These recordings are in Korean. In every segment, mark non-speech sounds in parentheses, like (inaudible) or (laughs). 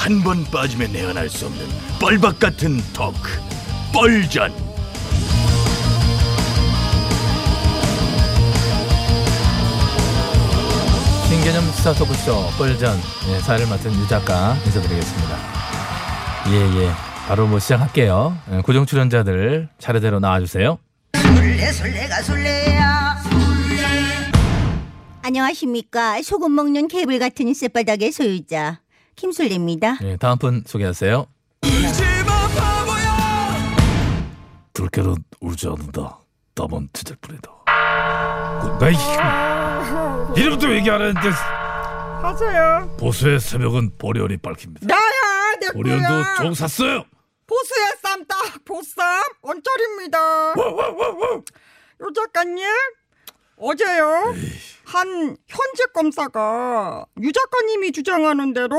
한 번 빠지면 내안할 수 없는 뻘박 같은 토크 뻘전. 신개념 시사 토크쇼 뻘전. 예, 사회를 맡은 유 작가 인사드리겠습니다. 예예. 바로 뭐 시작할게요. 예, 고정 출연자들 차례대로 나와주세요. 술래 술래가 술래야. 안녕하십니까. 소금 먹는 개불 같은 쌔바닥의 소유자 김술래입니다. 예, 다음 분 소개하세요. 들깨는 울지 않는다. 따만 트질 뿐이다. 나이. 이름도 얘기 안 했는데 하세요. 보수의 새벽은 보리언이 밝힙니다. 나야 내 보리언도. 종 샀어요. 보스의 쌈딱 보쌈 언저리입니다. 요 작가님 어제요 한 현직 검사가 유 작가님이 주장하는 대로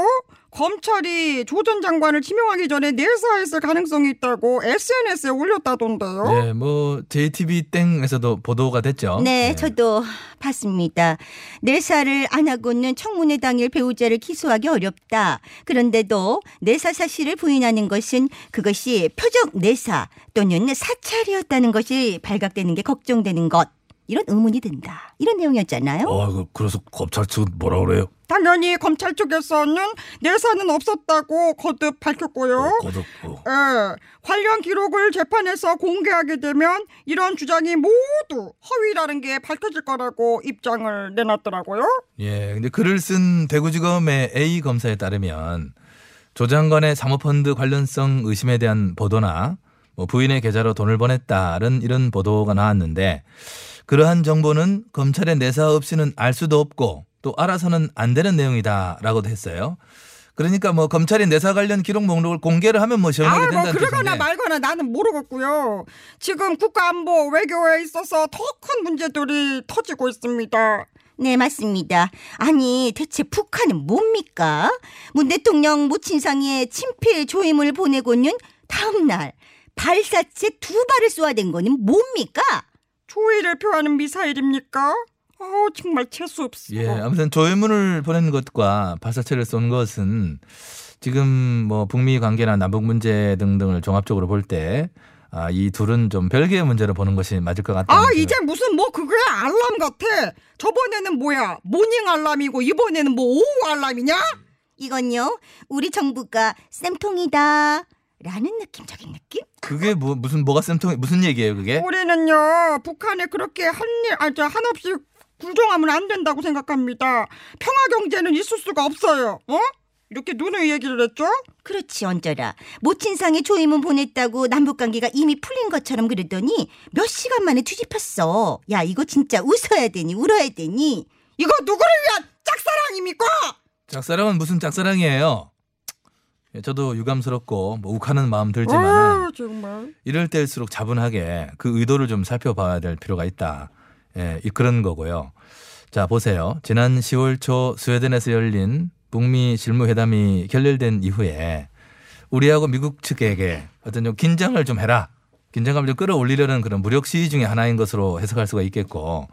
검찰이 조 전 장관을 지명하기 전에 내사했을 가능성이 있다고 SNS에 올렸다던데요. 예, 뭐 JTB 땡에서도 보도가 됐죠. 네 예. 저도 봤습니다 내사를 안 하고는 청문회 당일 배우자를 기소하기 어렵다 그런데도 내사 사실을 부인하는 것은 그것이 표적 내사 또는 사찰이었다는 것이 발각되는 게 걱정되는 것 이런 의문이 든다 이런 내용이었잖아요 아 그, 그래서 검찰 측은 뭐라 그래요 당연히 검찰 쪽에서는 내사는 없었다고 거듭 밝혔고요. 거듭 어. 예, 관련 기록을 재판에서 공개하게 되면 이런 주장이 모두 허위라는 게 밝혀질 거라고 입장을 내놨더라고요. 예, 근데 글을 쓴 대구지검의 A 검사에 따르면 조 장관의 사모펀드 관련성 의심에 대한 보도나 뭐 부인의 계좌로 돈을 보냈다는 이런 보도가 나왔는데 그러한 정보는 검찰의 내사 없이는 알 수도 없고 또 알아서는 안 되는 내용이다라고도 했어요. 그러니까 뭐 검찰이 내사 관련 기록 목록을 공개를 하면 뭐 시원하게 아, 뭐 된다는 그러거나 뜻인데 말거나 나는 모르겠고요. 지금 국가안보 외교에 있어서 더 큰 문제들이 터지고 있습니다. 네, 맞습니다. 아니, 대체 북한은 뭡니까? 문 대통령 모친상에 친필 조임을 보내고는 다음날 발사체 두 발을 쏘아댄 거는 뭡니까? 조의를 표하는 미사일입니까? 어 정말 재수 없어. 예, 아무튼 조회문을 보낸 것과 발사체를 쏜 것은 지금 뭐 북미 관계나 남북 문제 등등을 종합적으로 볼 때 아, 이 둘은 좀 별개의 문제로 보는 것이 맞을 것 같다. 아 이제 무슨 뭐 그게 알람 같아. 저번에는 뭐야 morning 알람이고 이번에는 뭐 오후 알람이냐? 이건요, 우리 정부가 쌤통이다. 라는 느낌적인 느낌? 그게 뭐 무슨 뭐가 쌤통 무슨 얘기예요, 그게? 우리는요 북한에 그렇게 한일 아저 한없이 굴종하면 안 된다고 생각합니다. 평화 경제는 있을 수가 없어요. 어? 이렇게 누누이 얘기를 했죠? 그렇지, 언저라. 모친상에 조의문 보냈다고 남북 관계가 이미 풀린 것처럼 그러더니 몇 시간 만에 뒤집혔어. 야, 이거 진짜 웃어야 되니, 울어야 되니. 이거 누구를 위한 짝사랑입니까? 짝사랑은 무슨 짝사랑이에요? 예, 저도 유감스럽고 뭐 욱하는 마음 들지만. 이럴 때일수록 차분하게 그 의도를 좀 살펴봐야 될 필요가 있다. 예, 이 그런 거고요. 자, 보세요. 지난 10월 초 스웨덴에서 열린 북미 실무회담이 결렬된 이후에 우리하고 미국 측에게 어떤 좀 긴장을 좀 해라. 긴장감을 좀 끌어올리려는 그런 무력 시위 중의 하나인 것으로 해석할 수가 있겠고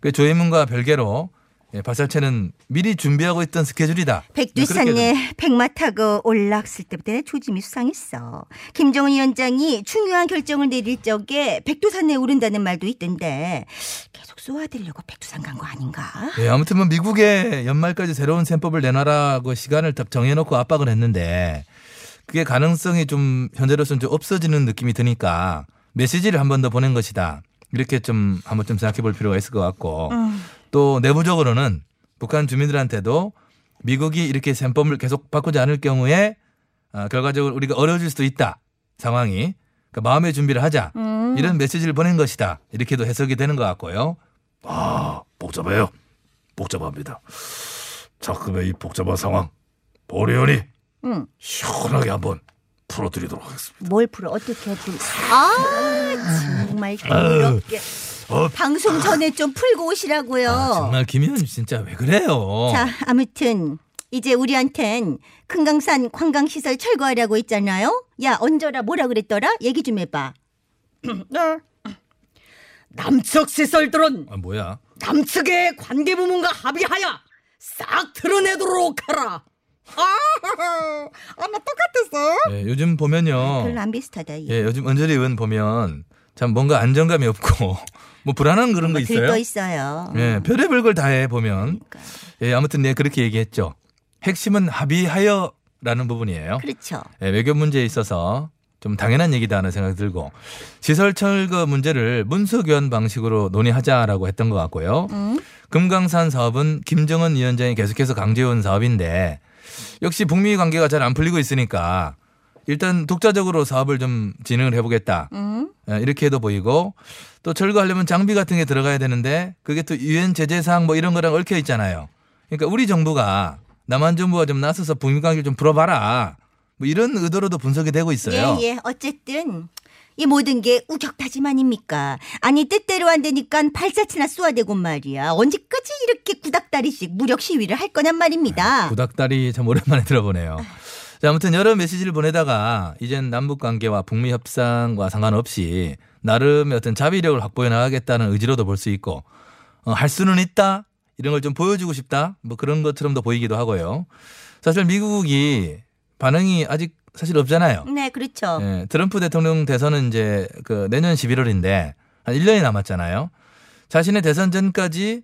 그 조혜문과 별개로 예, 발사체는 미리 준비하고 있던 스케줄이다. 백두산에 백마 타고 올라갔을 때부터 내 조짐이 수상했어. 김정은 위원장이 중요한 결정을 내릴 적에 백두산에 오른다는 말도 있던데 계속 쏘아들려고 백두산 간 거 아닌가? 예, 아무튼 뭐 미국에 연말까지 새로운 셈법을 내놔라고 시간을 딱 정해놓고 압박을 했는데 그게 가능성이 좀 현재로서는 좀 없어지는 느낌이 드니까 메시지를 한 번 더 보낸 것이다. 이렇게 좀 한번 좀 생각해 볼 필요가 있을 것 같고 또 내부적으로는 북한 주민들한테도 미국이 이렇게 셈법을 계속 바꾸지 않을 경우에 아, 결과적으로 우리가 어려워질 수도 있다 상황이 그러니까 마음의 준비를 하자 음. 이런 메시지를 보낸 것이다 이렇게도 해석이 되는 것 같고요. 아, 복잡해요. 복잡합니다. 자, 그러면 이 복잡한 상황 보리언이 응. 시원하게 한번 풀어드리도록 하겠습니다. 뭘 풀어 어떻게 풀? 아 정말 더럽게. 어. 방송 전에 좀 풀고 오시라고요. 아, 정말 김희연 진짜 왜 그래요? 자, 아무튼 이제 우리한텐 금강산 관광시설 철거하라고 했잖아요. 야, 얹어라 뭐라 그랬더라? 얘기 좀 해봐. 네. (clears throat) 남측 시설들은 아, 뭐야? 남측의 관계 부문과 합의하여 싹 드러내도록 하라. 아, 아, 나 똑같았어. 예, 요즘 보면요. 별로 안 비슷하다. 얘. 예, 요즘 언저리 의원 보면 참 뭔가 안정감이 없고 (laughs) 뭐 불안한 그런 거 있어요. 들떠 있어요. 예, 별의별 걸 다 해 보면. 그러니까. 예, 아무튼 네 그렇게 얘기했죠. 핵심은 합의하여라는 부분이에요. 그렇죠. 예, 외교 문제에 있어서 좀 당연한 얘기다 하는 생각이 들고 시설 철거 문제를 문서 교환 방식으로 논의하자라고 했던 것 같고요. 음. 금강산 사업은 김정은 위원장이 계속해서 강조해온 사업인데 역시 북미 관계가 잘 안 풀리고 있으니까 일단 독자적으로 사업을 좀 진행을 해보겠다. 음. 예, 이렇게 해도 보이고 또 철거하려면 장비 같은 게 들어가야 되는데 그게 또 유엔 제재 사항 뭐 이런 거랑 얽혀 있잖아요. 그러니까 우리 정부가 남한 정부가 좀 나서서 북미 관계를 좀 풀어봐라. 뭐 이런 의도로도 분석이 되고 있어요. 예, 예. 어쨌든 이 모든 게 우격다짐아닙니까? 아니 뜻대로 안 되니까 발사체나 쏘아대고 말이야. 언제까지 이렇게 구닥다리씩 무력 시위를 할 거냔 말입니다. 구닥다리 참 오랜만에 들어보네요. 자, 아무튼 여러 메시지를 보내다가 이젠 남북 관계와 북미 협상과 상관없이 나름의 어떤 자비력을 확보해 나가겠다는 의지로도 볼 수 있고 어, 할 수는 있다 이런 걸 좀 보여주고 싶다 뭐 그런 것처럼도 보이기도 하고요. 사실 미국이 반응이 아직 사실 없잖아요. 네, 그렇죠. 예, 트럼프 대통령 대선은 이제 그 내년 11월인데 한 1년이 남았잖아요. 자신의 대선 전까지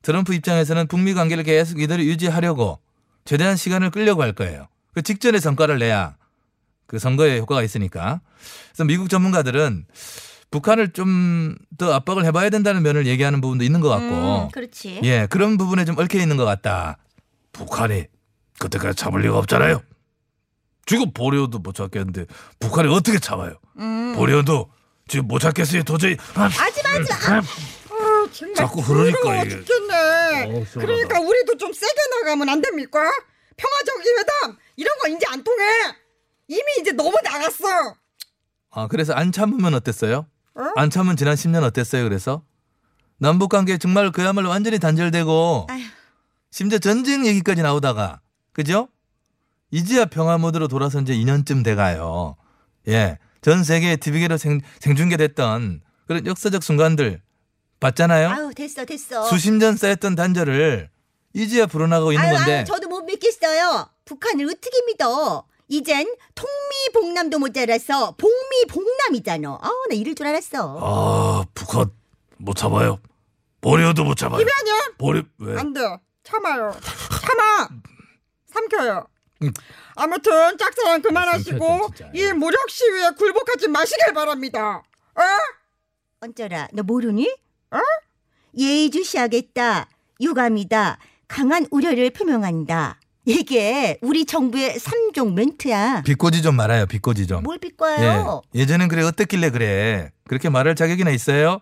트럼프 입장에서는 북미 관계를 계속 이대로 유지하려고 최대한 시간을 끌려고 할 거예요. 그 직전에 성과를 내야 그 선거에 효과가 있으니까. 그래서 미국 전문가들은 북한을 좀 더 압박을 해봐야 된다는 면을 얘기하는 부분도 있는 것 같고, 음, 그렇지. 예, 그런 부분에 좀 얽혀 있는 것 같다. 북한이 그때까지 잡을 리가 없잖아요. 지금 보려도 못 잡겠는데 북한이 어떻게 잡아요? 음. 보려도 지금 못 잡겠어요. 도저히. 아, 하지마, 하지마. 아, 정말 자꾸 흐르니까 이게. 죽겠네. 어. 그러니까 우리도 좀 세게 나가면 안 됩니까? 평화적인 회담 이런 거 이제 안 통해. 이미 이제 너무 나갔어. 아, 그래서 안 참으면 어땠어요? 어? 안 참은 지난 10년 어땠어요, 그래서? 남북 관계 정말 그야말로 완전히 단절되고 아휴. 심지어 전쟁 얘기까지 나오다가 그죠? 이제야 평화 모드로 돌아선 지 2년쯤 돼가요. 예. 전 세계 TV계로 생, 생중계됐던 그런 역사적 순간들 봤잖아요? 아유, 됐어, 됐어. 수십 년 쌓였던 단절을 이제야 불어나가고 있는 아유, 건데 아유, 저도 못 믿겠어요. 북한을 어떻게 믿어? 이젠 통미봉남도 모자라서 복미봉남이잖아. 아우, 나 이럴 줄 알았어. 아 북한 못 잡아요. 보려도 못 잡아요. 아니야? 보려 왜? 안 돼. 참아요. 참아. 삼켜요. 음. 아무튼 짝사랑 그만하시고 진짜. 이 무력 시위에 굴복하지 마시길 바랍니다. 어? 언쩌라, 너 모르니? 어? 예의주시하겠다. 유감이다. 강한 우려를 표명한다. 이게 우리 정부의 삼종 멘트야. 비꼬지 좀 말아요, 비꼬지 좀. 뭘 비꼬아요? 예. 예전엔 그래 어땠길래 그래. 그렇게 말할 자격이나 있어요?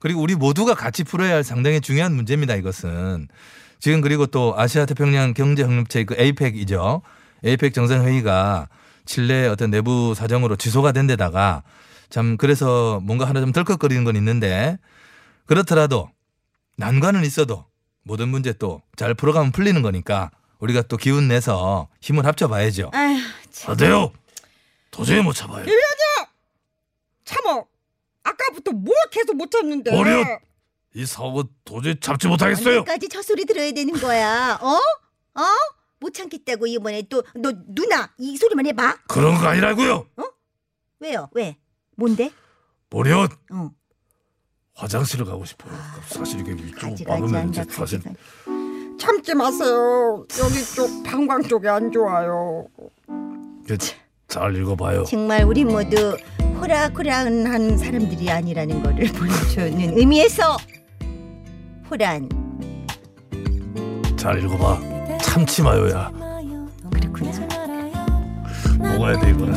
그리고 우리 모두가 같이 풀어야 할 상당히 중요한 문제입니다. 이것은 지금 그리고 또 아시아 태평양 경제 협력체 그 에이펙이죠. 에이펙 정상 회의가 칠레 어떤 내부 사정으로 취소가 된 데다가 참 그래서 뭔가 하나 좀 덜컥거리는 건 있는데 그렇더라도 난관은 있어도 모든 문제 또 잘 풀어가면 풀리는 거니까 우리가 또 기운 내서 힘을 합쳐봐야죠. 아휴, 참. 안 돼요. 도저히 못 잡아요. 참어. 아까부터 뭘 계속 못 참는데. 버려. 이 사고 도저히 잡지 못하겠어요. 언제까지 저 소리 들어야 되는 거야? 어? 어? 못 참겠다고 이번에 또 너 누나 이 소리만 해봐. 그런 거 아니라고요. 왜요? 왜? 뭔데? 보리옷 어. 화장실을 가고 싶어요. 사실 이게 좀 가지 가지 막으면 이제. 사실 가지. 참지 마세요. 여기 쪽 방광 쪽이 안 좋아요. 이게 잘 읽어봐요. 정말 우리 모두 호락호락한 사람들이 아니라는 거를 (laughs) 보여주는 의미에서 호란 잘 읽어봐. 참지 마요야. 그렇구나. 먹어야 돼 이거는.